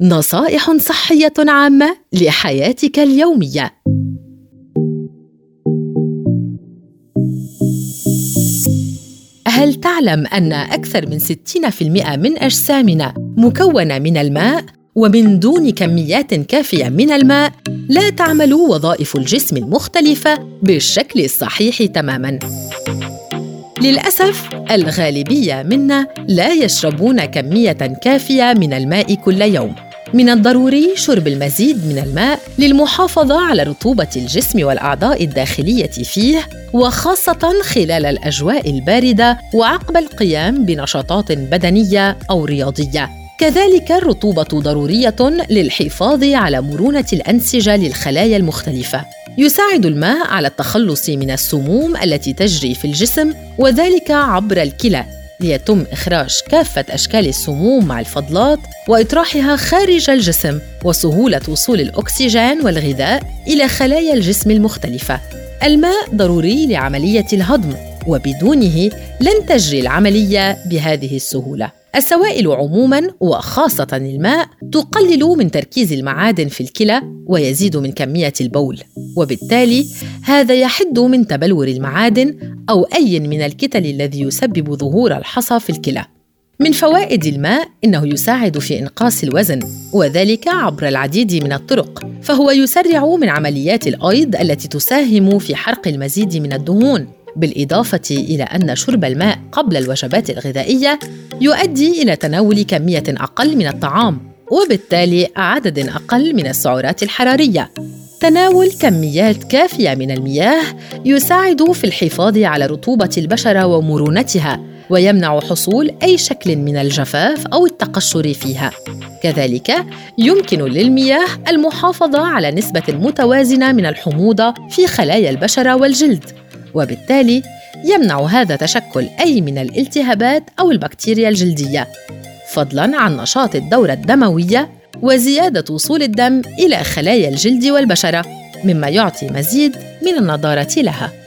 نصائح صحية عامة لحياتك اليومية. هل تعلم أن أكثر من 60% من أجسامنا مكونة من الماء؟ ومن دون كميات كافية من الماء لا تعمل وظائف الجسم المختلفة بالشكل الصحيح تماماً. للأسف الغالبية منا لا يشربون كمية كافية من الماء كل يوم من الضروري شرب المزيد من الماء للمحافظة على رطوبة الجسم والأعضاء الداخلية فيه وخاصة خلال الأجواء الباردة وعقب القيام بنشاطات بدنية أو رياضية. كذلك الرطوبة ضرورية للحفاظ على مرونة الأنسجة للخلايا المختلفة. يساعد الماء على التخلص من السموم التي تجري في الجسم وذلك عبر الكلى. ليتم إخراج كافة أشكال السموم مع الفضلات وإطراحها خارج الجسم وسهولة وصول الأكسجين والغذاء إلى خلايا الجسم المختلفة. الماء ضروري لعملية الهضم وبدونه لن تجري العملية بهذه السهولة. السوائل عموما وخاصة الماء تقلل من تركيز المعادن في الكلى ويزيد من كمية البول. وبالتالي هذا يحد من تبلور المعادن أو أي من الكتل الذي يسبب ظهور الحصى في الكلى. من فوائد الماء إنه يساعد في إنقاص الوزن وذلك عبر العديد من الطرق. فهو يسرع من عمليات الأيض التي تساهم في حرق المزيد من الدهون. بالإضافة إلى أن شرب الماء قبل الوجبات الغذائية يؤدي إلى تناول كمية أقل من الطعام وبالتالي عدد أقل من السعرات الحرارية. تناول كميات كافية من المياه يساعد في الحفاظ على رطوبة البشرة ومرونتها ويمنع حصول أي شكل من الجفاف أو التقشر فيها. كذلك يمكن للمياه المحافظة على نسبة متوازنة من الحموضة في خلايا البشرة والجلد. وبالتالي يمنع هذا تشكل أي من الالتهابات أو البكتيريا الجلدية فضلاً عن نشاط الدورة الدموية وزيادة وصول الدم إلى خلايا الجلد والبشرة مما يعطي مزيد من النضارة لها.